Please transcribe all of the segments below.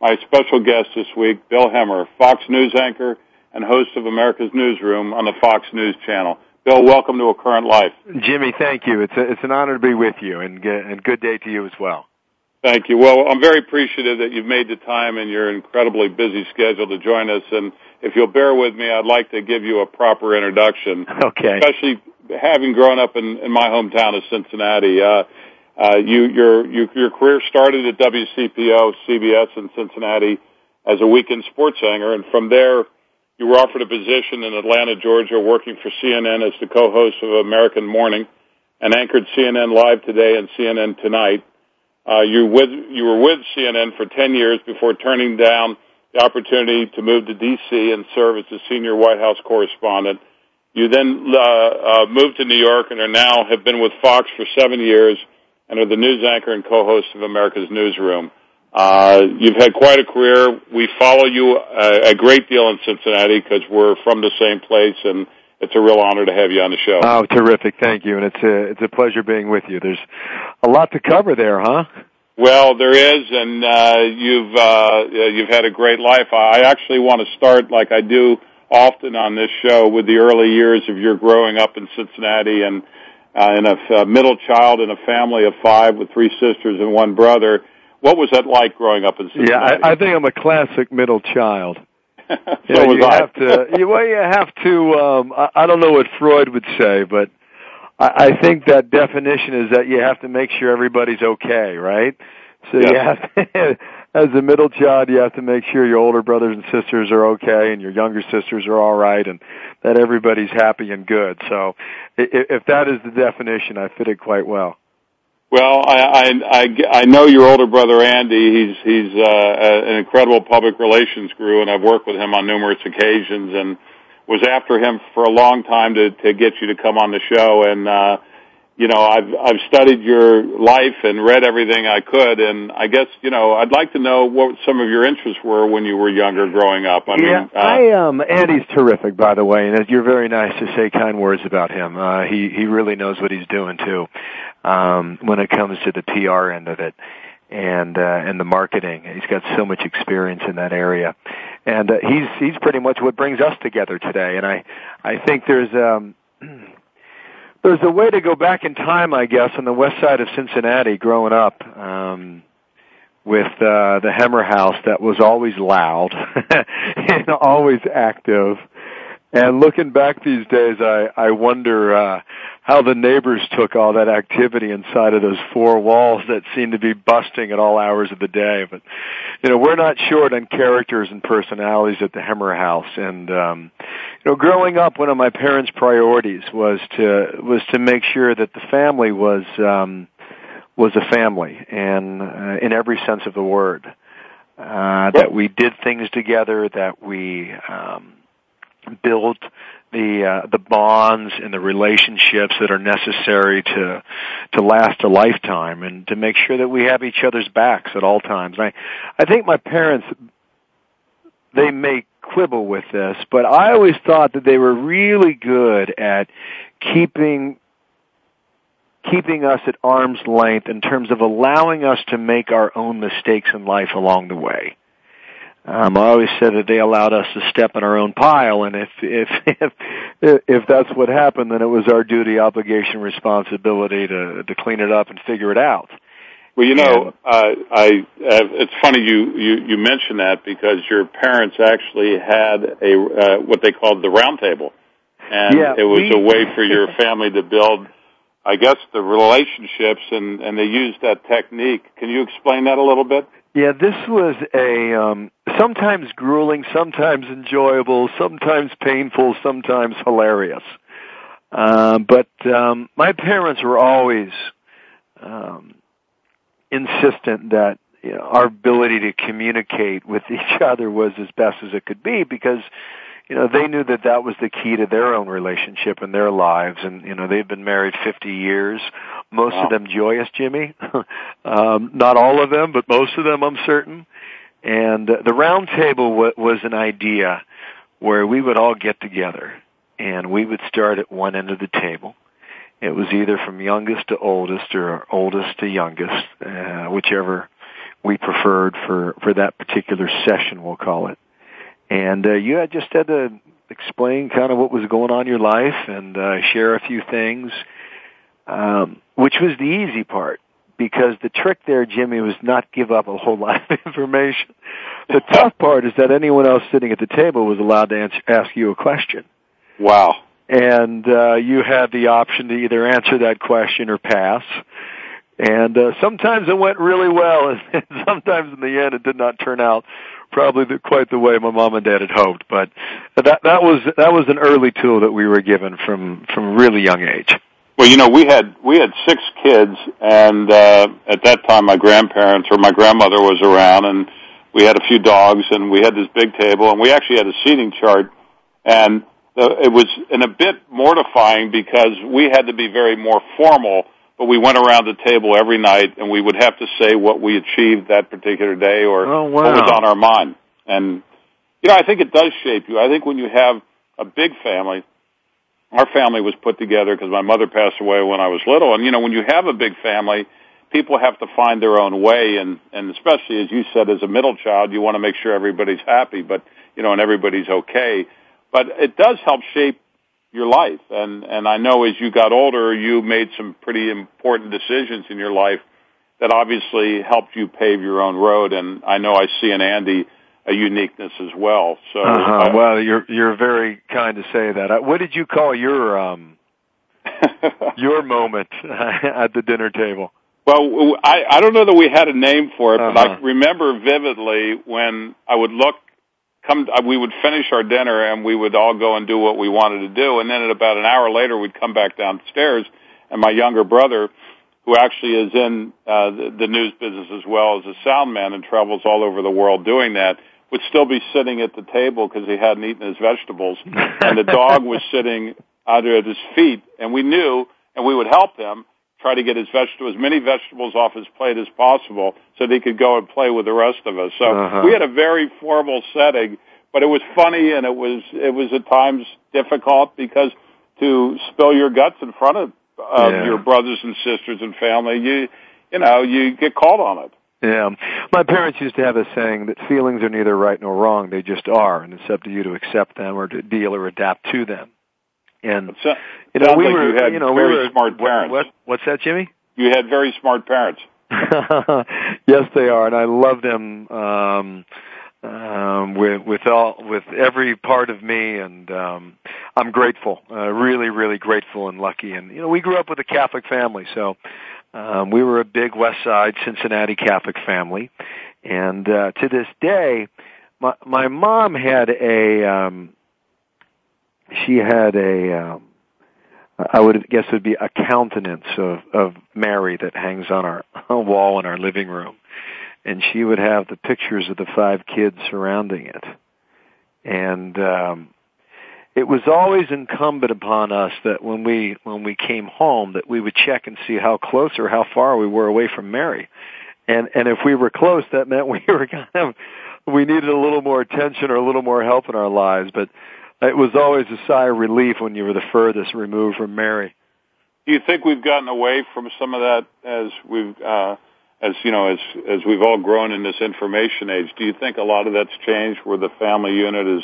my special guest this week, Bill Hemmer, Fox News anchor and host of America's Newsroom on the Fox News Channel. Bill, welcome to A Current Life. Jimmy, thank you. It's a, it's an honor to be with you, and and good day to you as well. Thank you. Well, I'm very appreciative that you've made the time in your incredibly busy schedule to join us. And if you'll bear with me, I'd like to give you a proper introduction. Okay. Especially having grown up in, in my hometown of Cincinnati. Uh, uh, you, your, you, your career started at WCPO, CBS in Cincinnati as a weekend sports anchor, and from there you were offered a position in Atlanta, Georgia, working for CNN as the co-host of American Morning, and anchored CNN Live Today and CNN Tonight. Uh, you, with, you were with CNN for 10 years before turning down the opportunity to move to D.C. and serve as the senior White House correspondent. You then uh, uh, moved to New York and are now have been with Fox for seven years and are the news anchor and co-host of America's Newsroom. Uh, you've had quite a career. We follow you a, a great deal in Cincinnati because we're from the same place, and it's a real honor to have you on the show. Oh, terrific! Thank you, and it's a it's a pleasure being with you. There's a lot to cover there, huh? Well, there is, and uh, you've uh, you've had a great life. I actually want to start like I do often on this show with the early years of your growing up in Cincinnati and uh, and a uh, middle child in a family of five with three sisters and one brother. What was that like growing up in Cincinnati? Yeah, I, I think I'm a classic middle child. so you, know, was you I. have to. You, well, you have to. Um, I, I don't know what Freud would say, but I, I think that definition is that you have to make sure everybody's okay, right? So Yes. you have to, as a middle child, you have to make sure your older brothers and sisters are okay, and your younger sisters are all right, and that everybody's happy and good. So, if that is the definition, I fit it quite well. Well, I, I I I know your older brother Andy. He's he's uh, an incredible public relations guru, and I've worked with him on numerous occasions, and was after him for a long time to to get you to come on the show. And uh, you know, I've I've studied your life and read everything I could, and I guess you know I'd like to know what some of your interests were when you were younger, growing up. I yeah, mean, uh, I um Andy's terrific, by the way, and you're very nice to say kind words about him. Uh, he he really knows what he's doing too, um, when it comes to the PR end of it, and uh, and the marketing. He's got so much experience in that area, and uh, he's he's pretty much what brings us together today. And I I think there's um. There's a way to go back in time, I guess, on the west side of Cincinnati growing up. Um, with uh, the Hemmer House that was always loud and always active. And looking back these days, I I wonder uh, how the neighbors took all that activity inside of those four walls that seem to be busting at all hours of the day. But you know, we're not short on characters and personalities at the Hemmer House. And um, you know, growing up, one of my parents' priorities was to was to make sure that the family was. Um, was a family, and uh, in every sense of the word, uh, that we did things together, that we um, build the uh, the bonds and the relationships that are necessary to to last a lifetime and to make sure that we have each other's backs at all times. I I think my parents they may quibble with this, but I always thought that they were really good at keeping keeping us at arm's length in terms of allowing us to make our own mistakes in life along the way. Um, I always said that they allowed us to step in our own pile, and if if if if that's what happened, then it was our duty, obligation, responsibility to to clean it up and figure it out. Well, you know, uh, I uh, it's funny you you you mentioned that because your parents actually had a uh, what they called the round table, and yeah, it was we, a way for your family to build, I guess, the relationships, and and they used that technique. Can you explain that a little bit? Yeah, this was a um, sometimes grueling, sometimes enjoyable, sometimes painful, sometimes hilarious. Uh, but um, my parents were always um, insistent that you know, our ability to communicate with each other was as best as it could be because you know they knew that that was the key to their own relationship and their lives. And you know they've been married 50 years most wow. of them joyous jimmy. Um not all of them but most of them i'm certain. And uh, the round table w- was an idea where we would all get together and we would start at one end of the table. It was either from youngest to oldest or oldest to youngest uh, whichever we preferred for for that particular session we'll call it and uh, you had just had to explain kind of what was going on in your life and uh, share a few things, um, which was the easy part because the trick there, Jimmy, was not give up a whole lot of information. The tough part is that anyone else sitting at the table was allowed to answer, ask you a question. Wow. And uh, you had the option to either answer that question or pass. And uh, sometimes it went really well, and sometimes in the end it did not turn out probably the, quite the way my mom and dad had hoped. But that that was that was an early tool that we were given from from a really young age. Well, you know, we had we had six kids, and uh, at that time, my grandparents or my grandmother was around, and we had a few dogs, and we had this big table, and we actually had a seating chart, and uh, it was in a bit mortifying because we had to be very more formal but we went around the table every night and we would have to say what we achieved that particular day or oh, wow. what was on our mind. And, you know, I think it does shape you. I think when you have a big family, our family was put together because my mother passed away when I was little. And, you know, when you have a big family, people have to find their own way. And, and especially as you said, as a middle child, you want to make sure everybody's happy, but, you know, and everybody's okay. But it does help shape your life. And and I know as you got older, you made some pretty important decisions in your life that obviously helped you pave your own road. And I know I see in Andy a uniqueness as well. So, uh-huh. uh, well, you're you're very kind to say that. Uh, what did you call your um your moment at the dinner table? Well, I I don't know that we had a name for it, uh-huh. but I remember vividly when I would look come uh, we would finish our dinner and we would all go and do what we wanted to do. And then at about an hour later we'd come back downstairs and my younger brother who actually is in uh the, the news business as well as a sound man and travels all over the world doing that would still be sitting at the table because he hadn't eaten his vegetables. And the dog was sitting under at his feet and we knew and we would help him try to get his vegetables, as many vegetables off his plate as possible so that he could go and play with the rest of us. So uh-huh. we had a very formal setting, but it was funny and it was, it was at times difficult because to spill your guts in front of uh, yeah. your brothers and sisters and family, you, you know, you get called on it. Yeah. My parents used to have a saying that feelings are neither right nor wrong, they just are, and it's up to you to accept them or to deal or adapt to them. And So, you know, we like were, you had you know, very we were smart parents. What, what's that, Jimmy? You had very smart parents. yes, they are, and I love them um, um, with with all with every part of me, and um, I'm grateful, uh, really, really grateful and lucky. And you know, we grew up with a Catholic family, so um, we were a big West Side Cincinnati Catholic family, and uh, to this day, my my mom had a um, she had a um, I would guess it would be a countenance of, of Mary that hangs on our wall in our living room. And she would have the pictures of the five kids surrounding it. And, um, it was always incumbent upon us that when we when we came home that we would check and see how close or how far we were away from Mary. And and if we were close that meant we were kind of we needed a little more attention or a little more help in our lives, but it was always a sigh of relief when you were the furthest removed from Mary. Do you think we've gotten away from some of that as we've uh as you know, as as we've all grown in this information age, do you think a lot of that's changed where the family unit has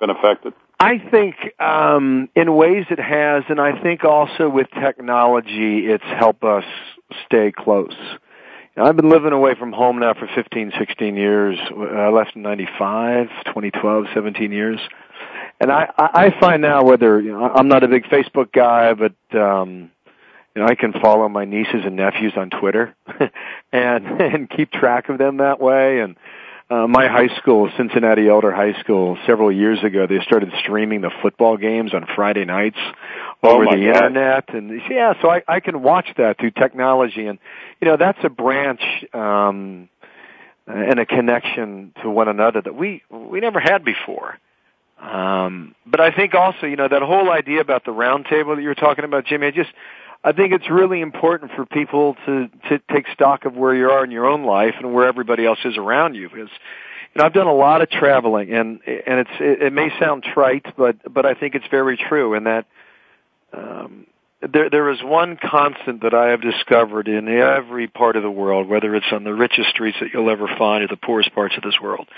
been affected? I think um, in ways it has, and I think also with technology, it's helped us stay close. You I've been living away from home now for 15, 16 years. I left in 95, 2012, 17 years. And I, I find now whether, you know, I'm not a big Facebook guy, but, um, you know, I can follow my nieces and nephews on Twitter and and keep track of them that way. And uh, my high school, Cincinnati Elder High School, several years ago, they started streaming the football games on Friday nights Oh, over my the God. internet. And yeah, so I, I can watch that through technology, and you know, that's a branch. um and a connection to one another that we we never had before. Um, but I think also, you know, that whole idea about the round table that you were talking about, Jimmy, I just I think it's really important for people to to take stock of where you are in your own life and where everybody else is around you because you know I've done a lot of traveling and and it's it, it may sound trite but but I think it's very true in that um there there is one constant that I have discovered in every part of the world whether it's on the richest streets that you'll ever find or the poorest parts of this world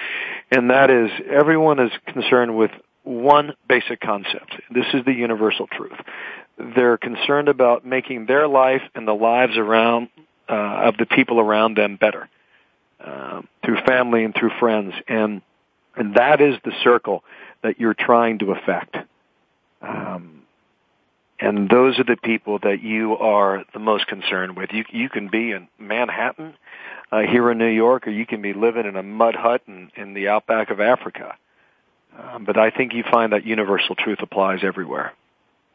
and that is everyone is concerned with one basic concept this is the universal truth they're concerned about making their life and the lives around uh, of the people around them better um, through family and through friends, and and that is the circle that you're trying to affect. Um, and those are the people that you are the most concerned with. You you can be in Manhattan, uh, here in New York, or you can be living in a mud hut in, in the outback of Africa. Um, but I think you find that universal truth applies everywhere.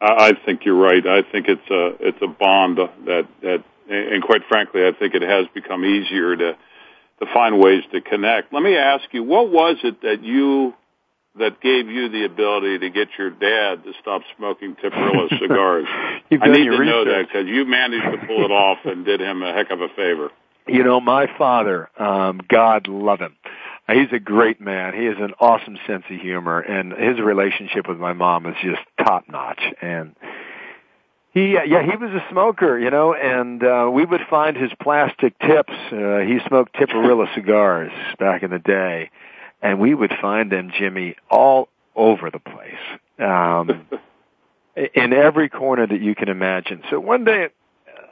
I I think you're right. I think it's a it's a bond that that, and quite frankly, I think it has become easier to to find ways to connect. Let me ask you, what was it that you that gave you the ability to get your dad to stop smoking Tiparillo cigars? I need to know that because you managed to pull it off and did him a heck of a favor. You know, my father, um, God love him. Uh, He's a great man. He has an awesome sense of humor, and his relationship with my mom is just top notch. And he, uh, yeah, he was a smoker, you know, and uh, we would find his plastic tips. Uh, he smoked Tiparillo cigars back in the day, and we would find them, Jimmy, all over the place, um, in every corner that you can imagine. So one day,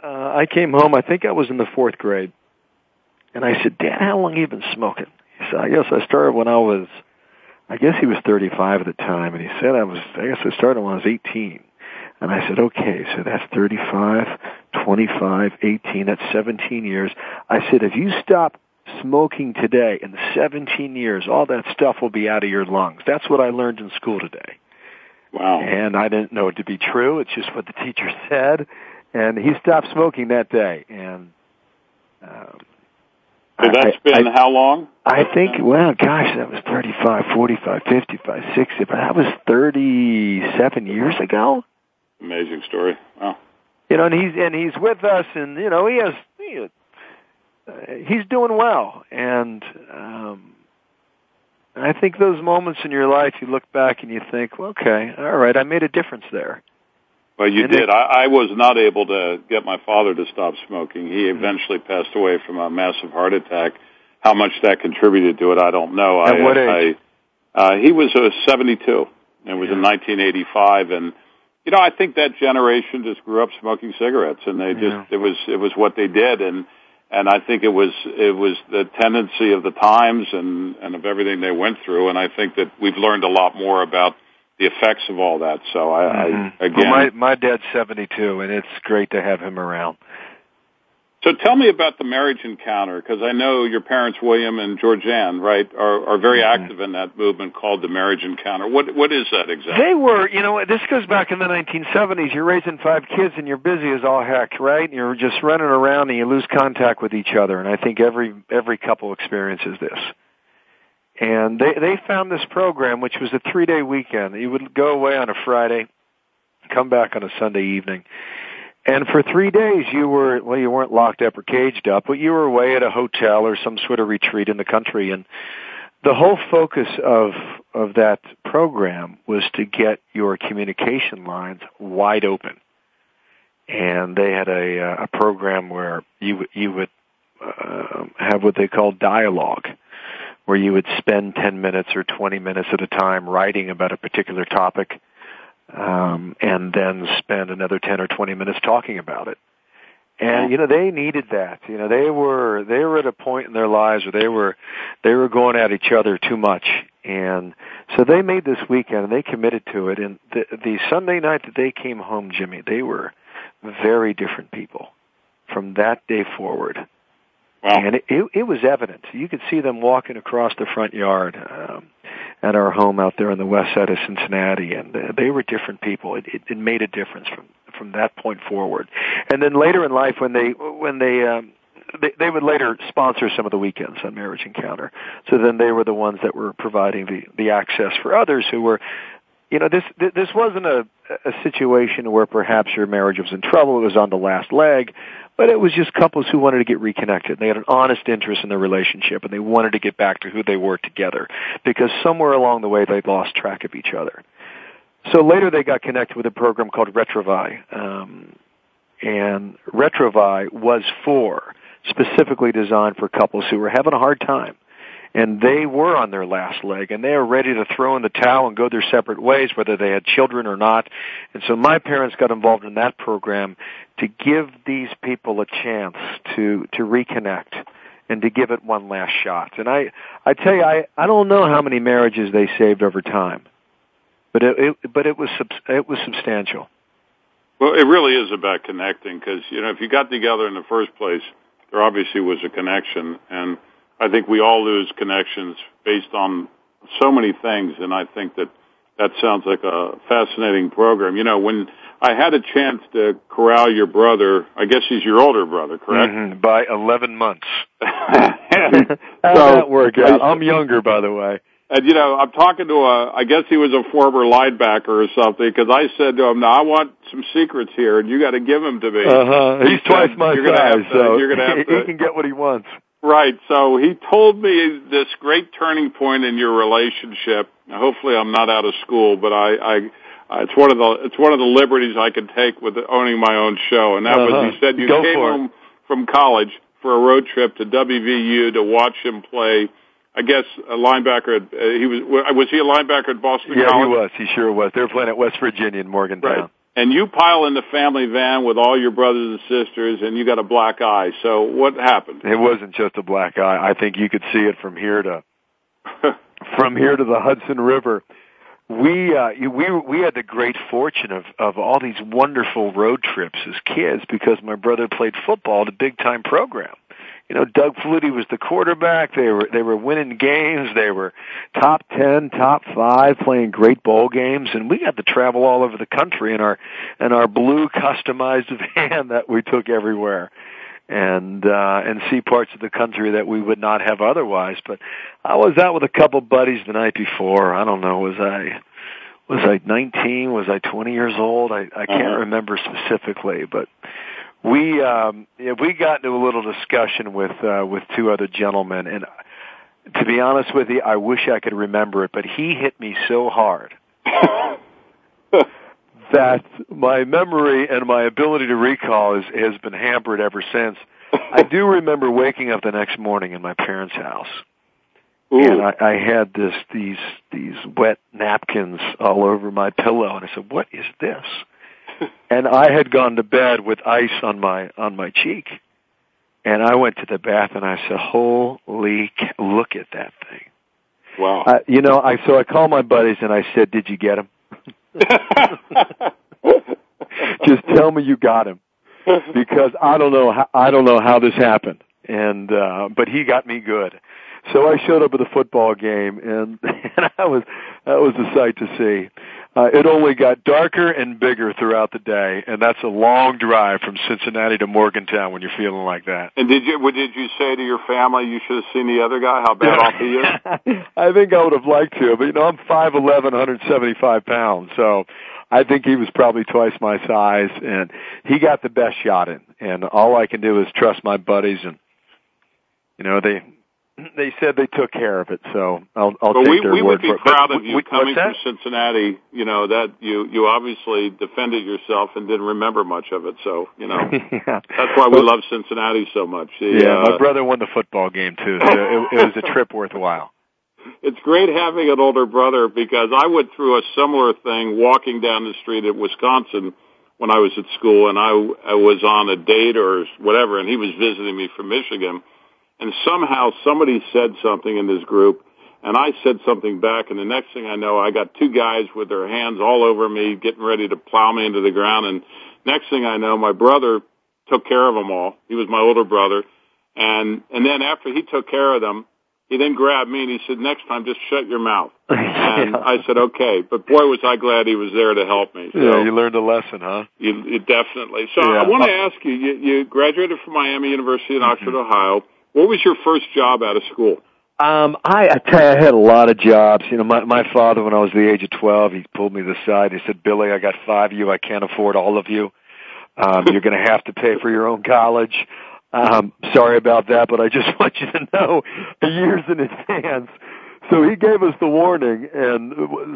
uh, I came home. I think I was in the fourth grade, and I said, "Dad, how long have you been smoking?" He said, "I guess I started when I was." I guess he was 35 at the time, and he said I was. I guess I started when I was 18. And I said, okay, so that's 35, 25, 18, that's 17 years. I said, if you stop smoking today in 17 years, all that stuff will be out of your lungs. That's what I learned in school today. Wow. And I didn't know it to be true. It's just what the teacher said. And he stopped smoking that day. And um, So that's I- been I- how long? I think, well, gosh, that was 35, 45, 55, 60, but that was 37 years ago. Amazing story. Wow. You know, and he's and he's with us, and you know, he has he's doing well, and um, I think those moments in your life, you look back and you think, well, okay, all right, I made a difference there. Well, you And did. it- I, I was not able to get my father to stop smoking. He eventually passed away from a massive heart attack. How much that contributed to it, I don't know. At I, what I, age? uh, he was uh, 72. It was in 1985, and you know, I think that generation just grew up smoking cigarettes, and they just Yeah. it was it was what they did, and and I think it was it was the tendency of the times and and of everything they went through, and I think that we've learned a lot more about the effects of all that. So I, Mhm. I again. well, my my dad's 72, and it's great to have him around. So tell me about the marriage encounter, because I know your parents, William and Georgianne, right, are, are very Mhm. active in that movement called the marriage encounter. What what is that exactly? They were, you know, this goes back in the 1970s. You're raising five kids and you're busy as all heck, right? You're just running around and you lose contact with each other. And I think every every couple experiences this. and they they found this program which was a three day weekend. You would go away on a Friday, come back on a Sunday evening. And for three days you were, well, you weren't locked up or caged up, but you were away at a hotel or some sort of retreat in the country. And the whole focus of, of that program was to get your communication lines wide open. And they had a, a program where you, you would uh, have what they call dialogue where you would spend 10 minutes or 20 minutes at a time writing about a particular topic um, and then spend another 10 or 20 minutes talking about it. And you know they needed that. You know they were they were at a point in their lives where they were they were going at each other too much, and so they made this weekend and they committed to it. And the the Sunday night that they came home, Jimmy, they were very different people from that day forward. Wow. And it, it, it was evident. You could see them walking across the front yard. Um, at our home out there on the west side of Cincinnati, and they were different people. It, it, it made a difference from from that point forward. And then later in life, when they when they um, they, they would later sponsor some of the weekends on Marriage Encounter. So then they were the ones that were providing the the access for others who were you know this this wasn't a a situation where perhaps your marriage was in trouble it was on the last leg but it was just couples who wanted to get reconnected. They had an honest interest in their relationship and they wanted to get back to who they were together because somewhere along the way they lost track of each other. So later they got connected with a program called Retrouvaille. Um, and Retrouvaille was for, specifically designed for couples who were having a hard time and they were on their last leg and they were ready to throw in the towel and go their separate ways whether they had children or not. And so my parents got involved in that program to give these people a chance to to reconnect and to give it one last shot. And i i tell you i i don't know how many marriages they saved over time but it, it but it was it was substantial. Well it really is about connecting because you know if you got together in the first place there obviously was a connection. And I think we all lose connections based on so many things, and I think that that sounds like a fascinating program. You know, when I had a chance to corral your brother, I guess he's your older brother, correct? Mm-hmm, by 11 months. How so, that work out? I'm younger, by the way. And you know, I'm talking to a, I guess he was a former linebacker or something, because I said to him, "Now I want some secrets here, and you got to give them to me." Uh huh. He's he twice my size, so you're gonna have to, he can get what he wants. Right. So he told me this great turning point in your relationship. Hopefully, I'm not out of school, but I, I it's one of the it's one of the liberties I can take with owning my own show. And that uh-huh. was he said you Go came home from college for a road trip to WVU to watch him play. I guess a linebacker. At, uh, he was was he a linebacker at Boston College? yeah, College? he was. He sure was. They were playing at West Virginia in Morgantown. Right and you pile in the family van with all your brothers and sisters and you got a black eye. So what happened? It wasn't just a black eye. I think you could see it from here to from here to the Hudson River. We uh we we had the great fortune of of all these wonderful road trips as kids because my brother played football at a big time program you know, Doug Flutie was the quarterback. They were they were winning games. They were top ten, top five, playing great bowl games, and we got to travel all over the country in our in our blue customized van that we took everywhere, and uh, and see parts of the country that we would not have otherwise. But I was out with a couple buddies the night before. I don't know, was I was I 19? Was I 20 years old? I I can't uh-huh. remember specifically, but we um yeah, we got into a little discussion with uh with two other gentlemen and to be honest with you I wish I could remember it but he hit me so hard that my memory and my ability to recall is, has been hampered ever since. I do remember waking up the next morning in my parents' house. Ooh. And I, I had this these these wet napkins all over my pillow and I said, What is this? and I had gone to bed with ice on my on my cheek. And I went to the bath and I said, "Holy, look at that thing!" Wow. Uh, you know, I so I called my buddies and I said, "Did you get him?" Just tell me you got him, because I don't know how I don't know how this happened. And uh, but he got me good. So I showed up at the football game, and, and I was that was a sight to see. Uh, it only got darker and bigger throughout the day, and that's a long drive from Cincinnati to Morgantown when you're feeling like that. And did you? What did you say to your family? You should have seen the other guy. How bad off he is? I think I would have liked to, but you know, I'm five eleven, 175 pounds, so I think he was probably twice my size, and he got the best shot in. And all I can do is trust my buddies, and you know, they they said they took care of it, so I'll, I'll but take we, their we word would be it. proud of you we- coming from? Cincinnati. You know that you you obviously defended yourself and didn't remember much of it. So you know yeah. that's why we love Cincinnati so much. The, Yeah, uh, my brother won the football game too, so it, it was a trip worthwhile. it's great having an older brother because I went through a similar thing walking down the street at Wisconsin when I was at school, and I, I was on a date or whatever, and he was visiting me from Michigan, and somehow somebody said something in this group, and I said something back, and the next thing I know, I got two guys with their hands all over me, getting ready to plow me into the ground, and next thing I know, my brother took care of them all. He was my older brother, and and then after he took care of them, he then grabbed me and he said, "Next time, just shut your mouth." And I said, "Okay." But boy, was I glad he was there to help me. So Yeah, you learned a lesson, huh? you, you definitely. So Yeah. I want to ask you, you: you graduated from Miami University in Oxford, Mm-hmm. Ohio. What was your first job out of school? Um, I, I tell you, I had a lot of jobs. You know, my my father, when I was the age of twelve, he pulled me to the side. He said, "Billy, I got five of you. I can't afford all of you. Um, you're going to have to pay for your own college." Um, sorry about that, but I just want you to know the years in advance. So he gave us the warning, and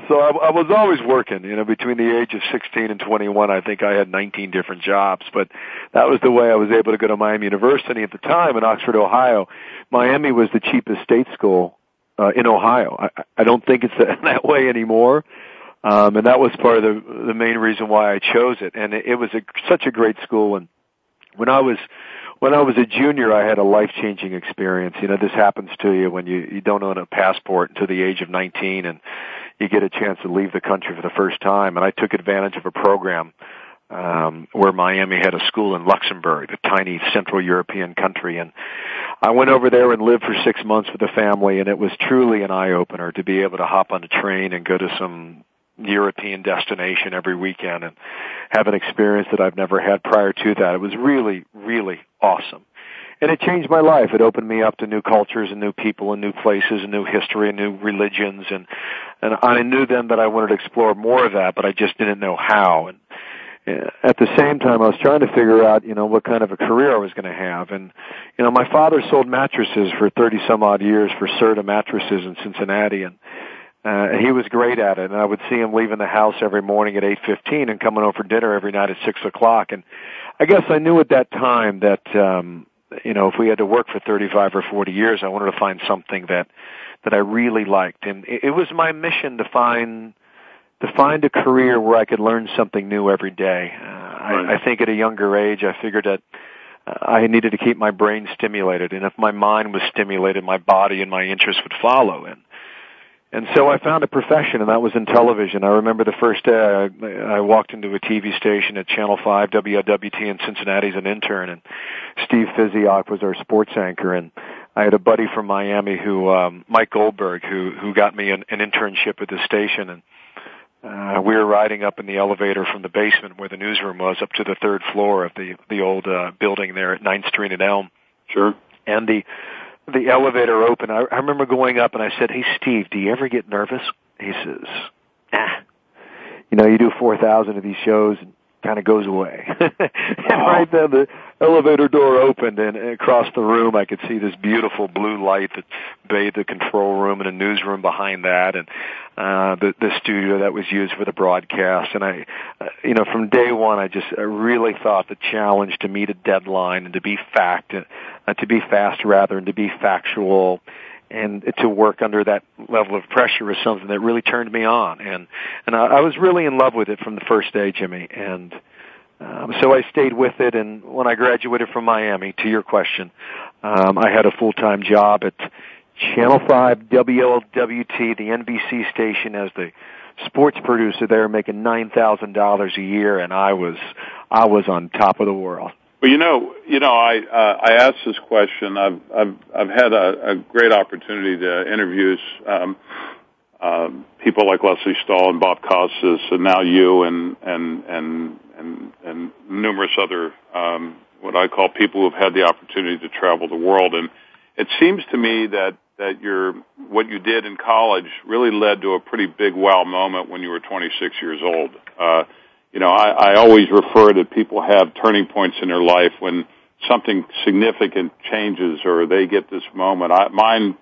so I, I was always working. You know, between the age of 16 and 21, I think I had 19 different jobs. But that was the way I was able to go to Miami University at the time in Oxford, Ohio. Miami was the cheapest state school uh, in Ohio. I, I don't think it's that, way anymore. Um, and that was part of the the main reason why I chose it. And it, it was a, such a great school. And when I was when I was a junior, I had a life changing experience. You know, this happens to you when you you don't own a passport until the age of 19, and you get a chance to leave the country for the first time. And I took advantage of a program um, where Miami had a school in Luxembourg, a tiny Central European country, and I went over there and lived for six months with the family, and it was truly an eye opener to be able to hop on a train and go to some European destination every weekend and have an experience that I've never had prior to that. It was really, really awesome. And it changed my life. It opened me up to new cultures and new people and new places and new history and new religions and and I knew then that I wanted to explore more of that, but I just didn't know how. And uh, at the same time, I was trying to figure out, you know, what kind of a career I was going to have. And, you know, my father sold mattresses for 30 some odd years for Serta mattresses in Cincinnati and uh, he was great at it, and I would see him leaving the house every morning at eight fifteen and coming over for dinner every night at six o'clock. And I guess I knew at that time that um, you know if we had to work for thirty five or forty years, I wanted to find something that that I really liked, and it, it was my mission to find to find a career where I could learn something new every day. Uh, I, I think at a younger age, I figured that uh, I needed to keep my brain stimulated, and if my mind was stimulated, my body and my interests would follow. And and so I found a profession, and that was in television. I remember the first day I, I walked into a TV station at Channel 5 WLWT in Cincinnati as an intern, and Steve Physioc was our sports anchor, and I had a buddy from Miami who, um, Mike Goldberg, who, who got me an, an internship at the station, and uh, we were riding up in the elevator from the basement where the newsroom was up to the third floor of the, the old, uh, building there at 9th Street and Elm. Sure. And the, the elevator open. I, I remember going up and I said, "Hey, Steve, do you ever get nervous?" He says, "Ah, you know, you do four thousand of these shows and kind of goes away." and right then, the elevator door opened, and across the room, I could see this beautiful blue light that bathed the control room and a newsroom behind that, and uh, the the studio that was used for the broadcast. And I, uh, you know, from day one, I just I really thought the challenge to meet a deadline and to be fact, uh, to be fast rather, and to be factual and to work under that level of pressure was something that really turned me on and and I, I was really in love with it from the first day Jimmy and um, so I stayed with it and when I graduated from Miami to your question um, I had a full-time job at Channel 5 WLWT the NBC station as the sports producer there making $9,000 a year and I was I was on top of the world Well, you know, you know, I uh, I asked this question. I've I've I've had a, a great opportunity to interviews um, uh, people like Lesley Stahl and Bob Costas, and now you and and and and, and numerous other um, what I call people who have had the opportunity to travel the world. And it seems to me that that your what you did in college really led to a pretty big wow moment when you were 26 years old. Uh, you know, I, I always refer to people have turning points in their life when something significant changes or they get this moment. I, mine,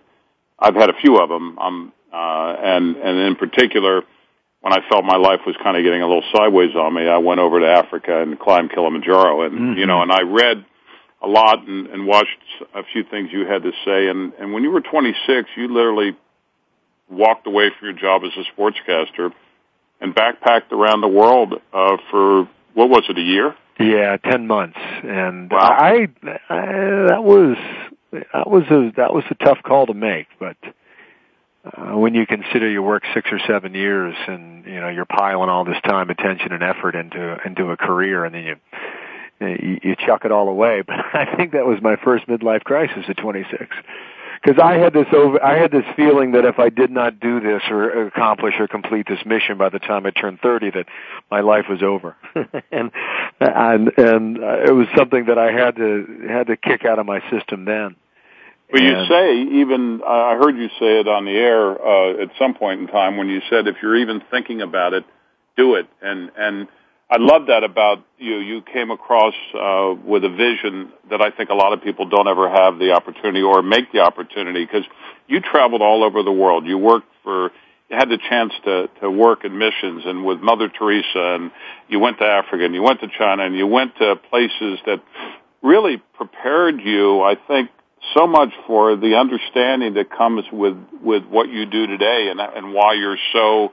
I've had a few of them. Um, uh, and and in particular, when I felt my life was kind of getting a little sideways on me, I went over to Africa and climbed Kilimanjaro, and mm-hmm. you know, and I read a lot and, and watched a few things you had to say. And and when you were 26, you literally walked away from your job as a sportscaster and backpacked around the world uh, for what was it, a year? Yeah, ten months, and wow. I, I that was that was a that was a tough call to make, but uh, when you consider you work six or seven years and you know you're piling all this time, attention, and effort into into a career, and then you you, chuck it all away. But I think that was my first midlife crisis at 26, because I had this over I had this feeling that if I did not do this or accomplish or complete this mission by the time I turned 30, that my life was over, and and and uh, it was something that I had to had to kick out of my system then. Well, you say even I heard you say it on the air uh, at some point in time when you said if you're even thinking about it, do it. And and I love that about you. You came across uh, with a vision that I think a lot of people don't ever have the opportunity or make the opportunity because you traveled all over the world. You worked for you had the chance to to work in missions and with Mother Teresa and you went to Africa and you went to China and you went to places that really prepared you, I think, so much for the understanding that comes with with what you do today and and why you're so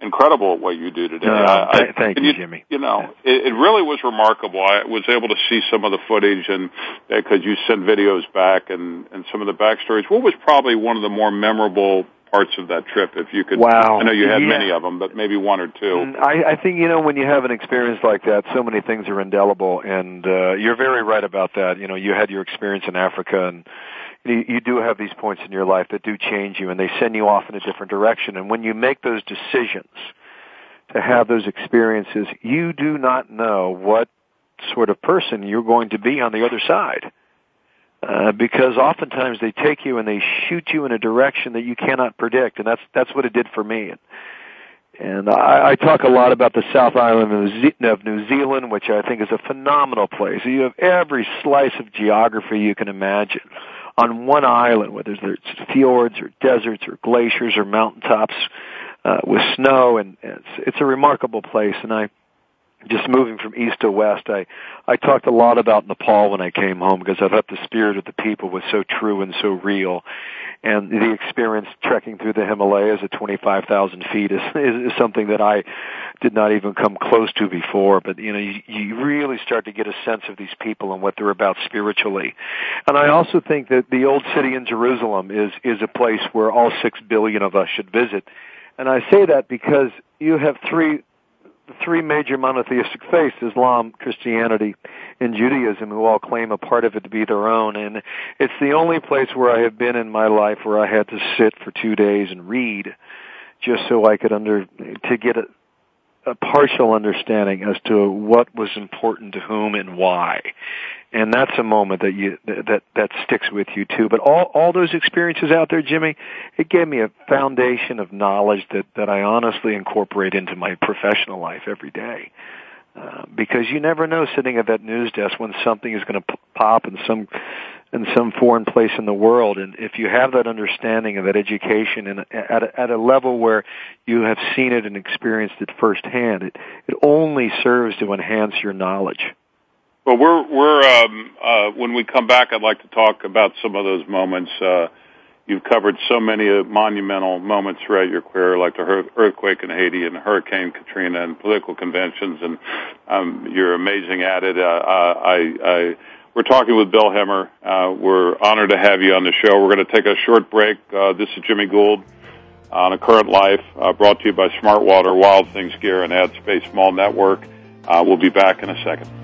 incredible at what you do today. Uh, I, thank you, you, Jimmy. You know, it, it really was remarkable. I was able to see some of the footage and because uh, you sent videos back and and some of the backstories. What was probably one of the more memorable parts of that trip if you could. Wow. I know you had yeah. many of them but maybe one or two. Mm, i i think you know when you have an experience like that so many things are indelible and uh you're very right about that. You know you had your experience in africa and you, you do have these points in your life that do change you and they send you off in a different direction and when you make those decisions to have those experiences you do not know what sort of person you're going to be on the other side uh, because oftentimes they take you and they shoot you in a direction that you cannot predict, and that's that's what it did for me. And, and I, I talk a lot about the South Island of New Zealand, which I think is a phenomenal place. You have every slice of geography you can imagine on one island, whether it's fjords or deserts or glaciers or mountaintops uh, with snow, and it's, it's a remarkable place. And I just moving from east to west, I I talked a lot about Nepal when I came home because I thought the spirit of the people was so true and so real, and the experience trekking through the Himalayas at 25,000 feet is, is is something that I did not even come close to before. But you know, you, you really start to get a sense of these people and what they're about spiritually, and I also think that the old city in Jerusalem is is a place where all six billion of us should visit. And I say that because you have three the three major monotheistic faiths, Islam, Christianity, and Judaism, who all claim a part of it to be their own. And it's the only place where I have been in my life where I had to sit for two days and read just so I could under, to get a, a partial understanding as to what was important to whom and why and that's a moment that you that that sticks with you too. But all all those experiences out there, Jimmy, it gave me a foundation of knowledge that that I honestly incorporate into my professional life every day. Uh, because you never know sitting at that news desk when something is going to pop in some in some foreign place in the world and if you have that understanding of that education and at a, at a level where you have seen it and experienced it firsthand it it only serves to enhance your knowledge well, we're we're um, uh, when we come back, I'd like to talk about some of those moments. Uh, you've covered so many uh, monumental moments throughout your career, like the earthquake in Haiti and Hurricane Katrina and political conventions, and um, you're amazing at it. Uh, I, I, we're talking with Bill Hemmer. Uh, we're honored to have you on the show. We're going to take a short break. Uh, this is Jimmy Gould on A Current Life, uh, brought to you by Smartwater, Wild Things Gear, and AdSpace Small Network. Uh, we'll be back in a second.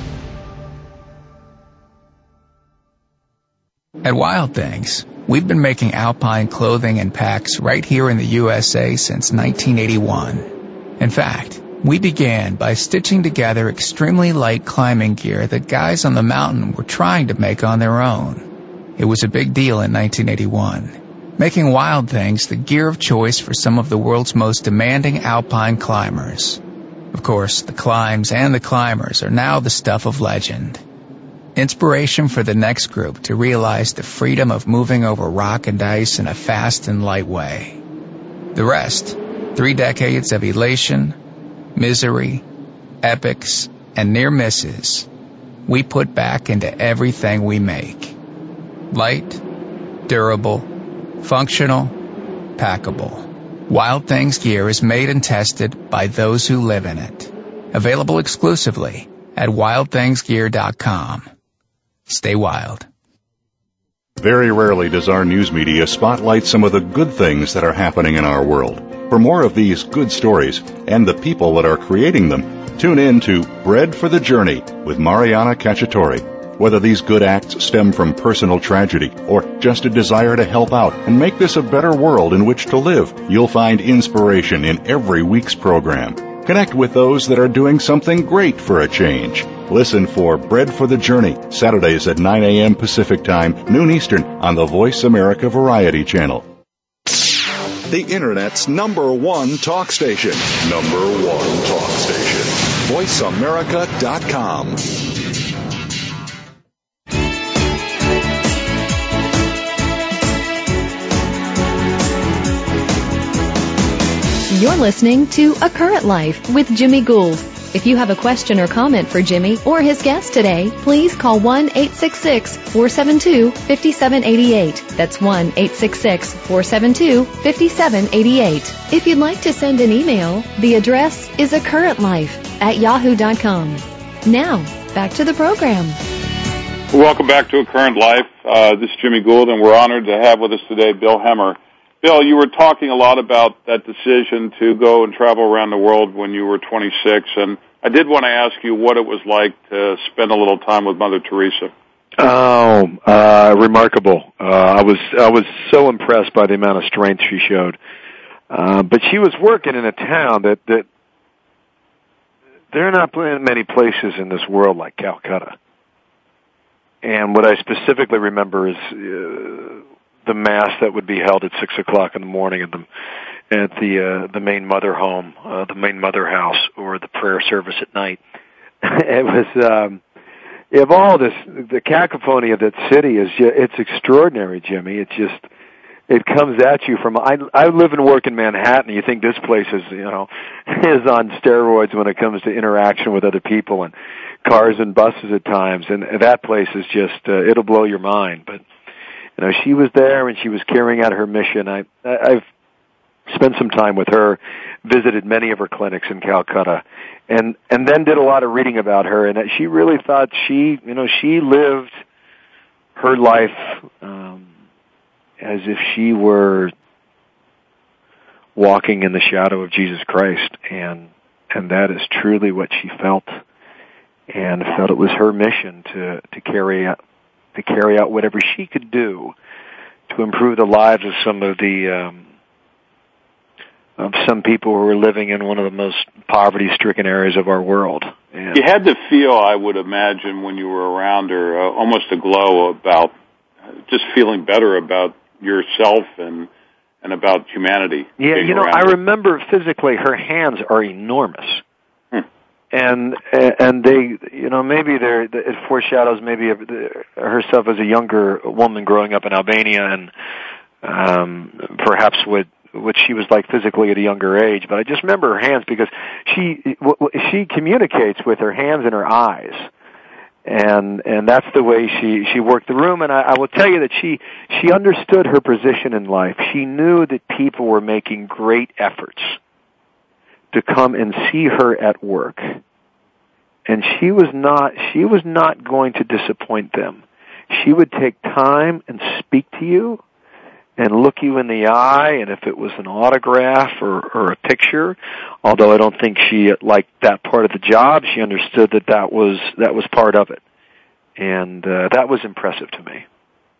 At Wild Things, we've been making alpine clothing and packs right here in the USA since 1981. In fact, we began by stitching together extremely light climbing gear that guys on the mountain were trying to make on their own. It was a big deal in 1981, making Wild Things the gear of choice for some of the world's most demanding alpine climbers. Of course, the climbs and the climbers are now the stuff of legend. Inspiration for the next group to realize the freedom of moving over rock and ice in a fast and light way. The rest, three decades of elation, misery, epics, and near misses, we put back into everything we make. Light, durable, functional, packable. Wild Things gear is made and tested by those who live in it. Available exclusively at wildthingsgear.com. Stay wild. Very rarely does our news media spotlight some of the good things that are happening in our world. For more of these good stories and the people that are creating them, tune in to Bread for the Journey with Mariana Cacciatore. Whether these good acts stem from personal tragedy or just a desire to help out and make this a better world in which to live, you'll find inspiration in every week's program. Connect with those that are doing something great for a change. Listen for Bread for the Journey, Saturdays at 9 a.m. Pacific Time, noon Eastern, on the Voice America Variety Channel. The Internet's number one talk station. Number one talk station. VoiceAmerica.com. You're listening to A Current Life with Jimmy Gould. If you have a question or comment for Jimmy or his guest today, please call 1-866-472-5788. That's 1-866-472-5788. If you'd like to send an email, the address is a current life at yahoo.com. Now, back to the program. Welcome back to A Current Life. Uh, this is Jimmy Gould, and we're honored to have with us today Bill Hemmer. Bill, you were talking a lot about that decision to go and travel around the world when you were 26, and I did want to ask you what it was like to spend a little time with Mother Teresa. Oh, uh, remarkable! Uh, I was I was so impressed by the amount of strength she showed. Uh, but she was working in a town that that there are not many places in this world like Calcutta. And what I specifically remember is uh, the mass that would be held at six o'clock in the morning at the at the uh, the main mother home, uh, the main mother house, or the prayer service at night. it was um, of all this the cacophony of that city is just, it's extraordinary, Jimmy. It just it comes at you from I I live and work in Manhattan. You think this place is you know is on steroids when it comes to interaction with other people and cars and buses at times, and that place is just uh, it'll blow your mind. But you know, she was there and she was carrying out her mission. I, I've spent some time with her, visited many of her clinics in Calcutta, and and then did a lot of reading about her. And she really thought she, you know, she lived her life um, as if she were walking in the shadow of Jesus Christ, and and that is truly what she felt, and felt it was her mission to to carry to carry out whatever she could do to improve the lives of some of the um, of some people who are living in one of the most poverty-stricken areas of our world. And you had to feel, I would imagine, when you were around her, uh, almost a glow about just feeling better about yourself and and about humanity. Yeah, you know, I remember physically her hands are enormous. And and they, you know, maybe they're it foreshadows maybe herself as a younger woman growing up in Albania, and um, perhaps what what she was like physically at a younger age. But I just remember her hands because she she communicates with her hands and her eyes. And and that's the way she she worked the room. And I, I will tell you that she she understood her position in life. She knew that people were making great efforts to come and see her at work. And she was not she was not going to disappoint them. She would take time and speak to you and look you in the eye and if it was an autograph or, or a picture although i don't think she liked that part of the job she understood that that was that was part of it. And uh, that was impressive to me.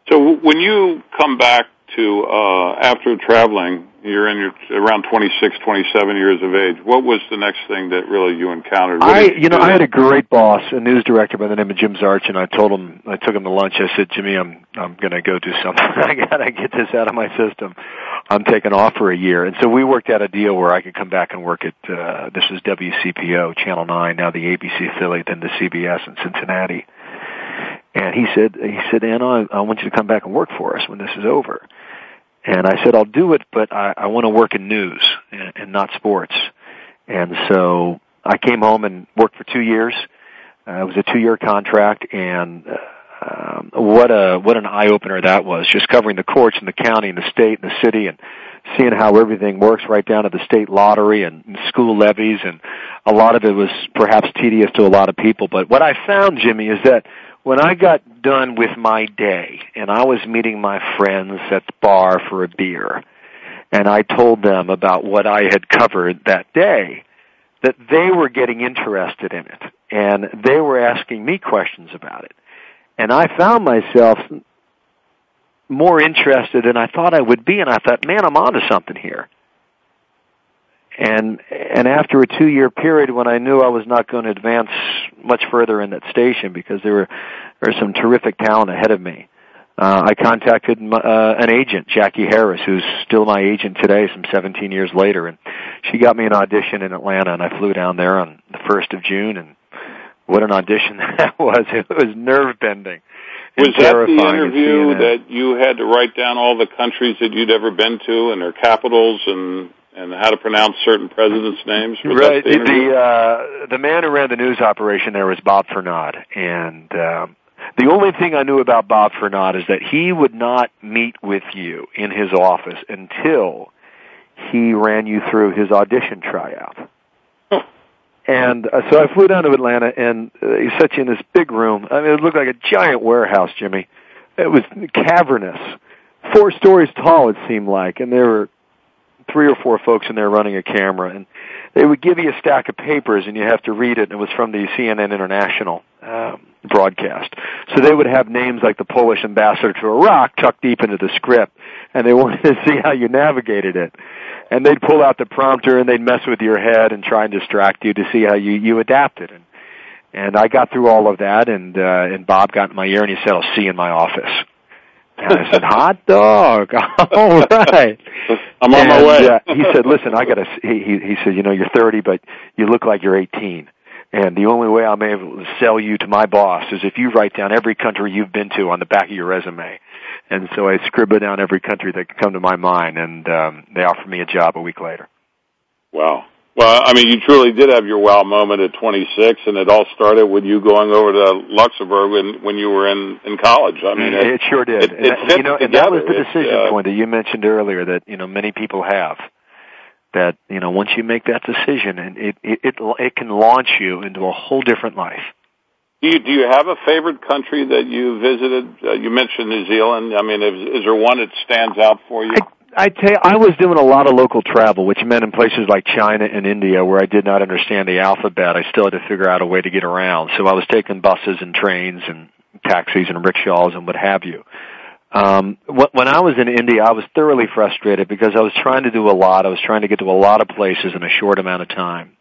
So when you come back to uh after traveling you're in your around 26 27 years of age what was the next thing that really you encountered? What i you, you know i had a great boss a news director by the name of jim zarch and i told him i took him to lunch. I said jimmy i'm i'm going to go do something. I got to get this out of my system. I'm taking off for a year. And so we worked out a deal where i could come back and work at uh this is wcpo channel 9 now the abc affiliate then the cbs in cincinnati. And he said, he said, Anna, I, I want you to come back and work for us when this is over. And I said, I'll do it, but I, I want to work in news and, and not sports. And so I came home and worked for two years. Uh, it was a two-year contract, and uh, um, what a what an eye opener that was! Just covering the courts and the county and the state and the city, and seeing how everything works right down to the state lottery and, and school levies, and a lot of it was perhaps tedious to a lot of people. But what I found, Jimmy, is that when I got done with my day and I was meeting my friends at the bar for a beer and I told them about what I had covered that day, that they were getting interested in it and they were asking me questions about it. And I found myself more interested than I thought I would be and I thought, man, I'm onto something here and and after a two year period when I knew I was not going to advance much further in that station because there were there was some terrific talent ahead of me. Uh, I contacted uh, an agent, Jackie Harris, who's still my agent today, some 17 years later, and she got me an audition in Atlanta, and I flew down there on the first of June, and what an audition that was! It was nerve bending. Was that the interview that you had to write down all the countries that you'd ever been to and their capitals and and how to pronounce certain presidents' names. Was right. The the, uh, the man who ran the news operation there was Bob Furnad, and um, the only thing I knew about Bob Furnad is that he would not meet with you in his office until he ran you through his audition tryout. And uh, so I flew down to Atlanta, and uh, he set you in this big room. I mean, it looked like a giant warehouse, Jimmy. It was cavernous, four stories tall. It seemed like, and there were three or four folks in there running a camera, and they would give you a stack of papers, and you have to read it. And it was from the CNN International um, broadcast, so they would have names like the Polish ambassador to Iraq tucked deep into the script, and they wanted to see how you navigated it. And they'd pull out the prompter and they'd mess with your head and try and distract you to see how you you adapted. And and I got through all of that, and uh, and Bob got in my ear and he said, "I'll see you in my office." And I said, "Hot dog, all right." I'm on and, my way. uh, he said, "Listen, I got to." He, he he said, "You know, you're 30, but you look like you're 18." And the only way I'm able to sell you to my boss is if you write down every country you've been to on the back of your resume. And so I scribbled down every country that could come to my mind, and um, they offered me a job a week later. Wow. Well, I mean, you truly did have your wow moment at 26, and it all started with you going over to Luxembourg when when you were in in college. I mean, it, it sure did. It, it and, you know, and that was the decision uh, point that you mentioned earlier that you know many people have. That you know, once you make that decision, and it it it, it can launch you into a whole different life. Do you, do you have a favorite country that you visited? Uh, you mentioned New Zealand. I mean, is, is there one that stands out for you? I, I tell you, I was doing a lot of local travel, which meant in places like China and India where I did not understand the alphabet, I still had to figure out a way to get around. So I was taking buses and trains and taxis and rickshaws and what have you. Um, when I was in India, I was thoroughly frustrated because I was trying to do a lot. I was trying to get to a lot of places in a short amount of time.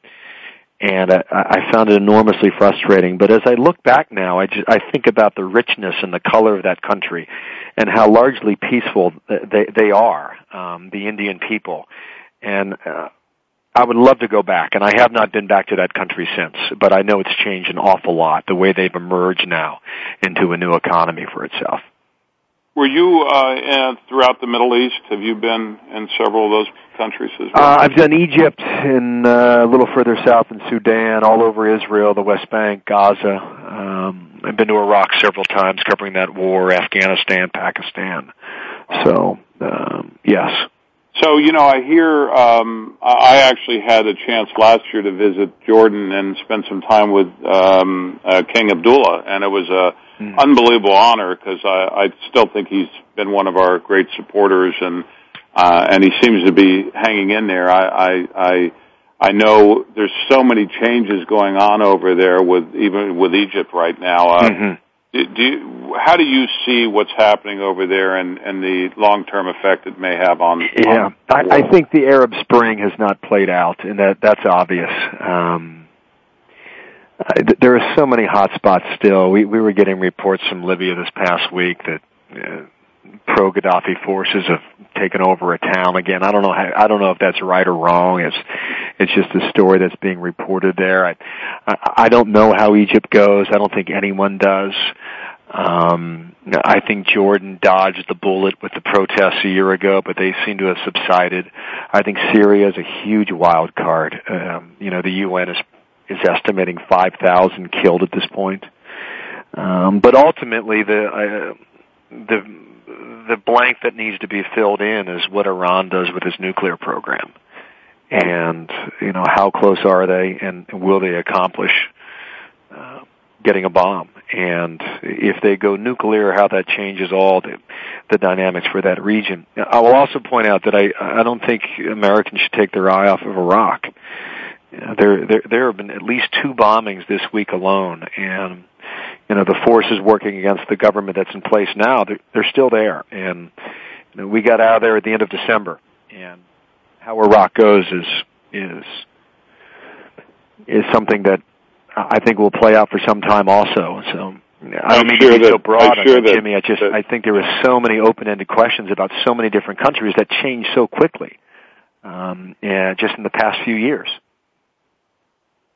And I, I found it enormously frustrating. But as I look back now, I just I think about the richness and the color of that country, and how largely peaceful they they are, um, the Indian people, and. Uh, I would love to go back, and I have not been back to that country since, but I know it's changed an awful lot, the way they've emerged now into a new economy for itself. Were you uh, throughout the Middle East? Have you been in several of those countries as well? Uh, I've done Egypt and uh, a little further south in Sudan, all over Israel, the West Bank, Gaza. Um, I've been to Iraq several times, covering that war, Afghanistan, Pakistan. So, um, yes. So you know, I hear. Um, I actually had a chance last year to visit Jordan and spend some time with um, uh, King Abdullah, and it was a mm. unbelievable honor because I, I still think he's been one of our great supporters, and uh, and he seems to be hanging in there. I, I I I know there's so many changes going on over there with even with Egypt right now. Uh, mm-hmm how do you see what's happening over there and, and the long term effect it may have on? Yeah, on I, I think the Arab Spring has not played out, and that that's obvious. Um, there are so many hot spots still. We we were getting reports from Libya this past week that uh, pro Gaddafi forces have taken over a town again. I don't know how, I don't know if that's right or wrong. It's it's just a story that's being reported there. I I, I don't know how Egypt goes. I don't think anyone does. Um, I think Jordan dodged the bullet with the protests a year ago, but they seem to have subsided. I think Syria is a huge wild card. Um, you know, the UN is is estimating 5,000 killed at this point. Um, but ultimately, the uh, the the blank that needs to be filled in is what Iran does with its nuclear program. And, you know, how close are they and will they accomplish uh, getting a bomb? And if they go nuclear, how that changes all the, the dynamics for that region. I will also point out that I, I don't think Americans should take their eye off of Iraq. You know, there, there, there have been at least two bombings this week alone, and you know the forces working against the government that's in place now they're, they're still there and you know, we got out of there at the end of December and how Iraq goes is is is something that I think will play out for some time also so I don't mean sure to be that, so broad I'm sure that, Jimmy. I just that, I think there are so many open-ended questions about so many different countries that change so quickly, um, yeah, just in the past few years.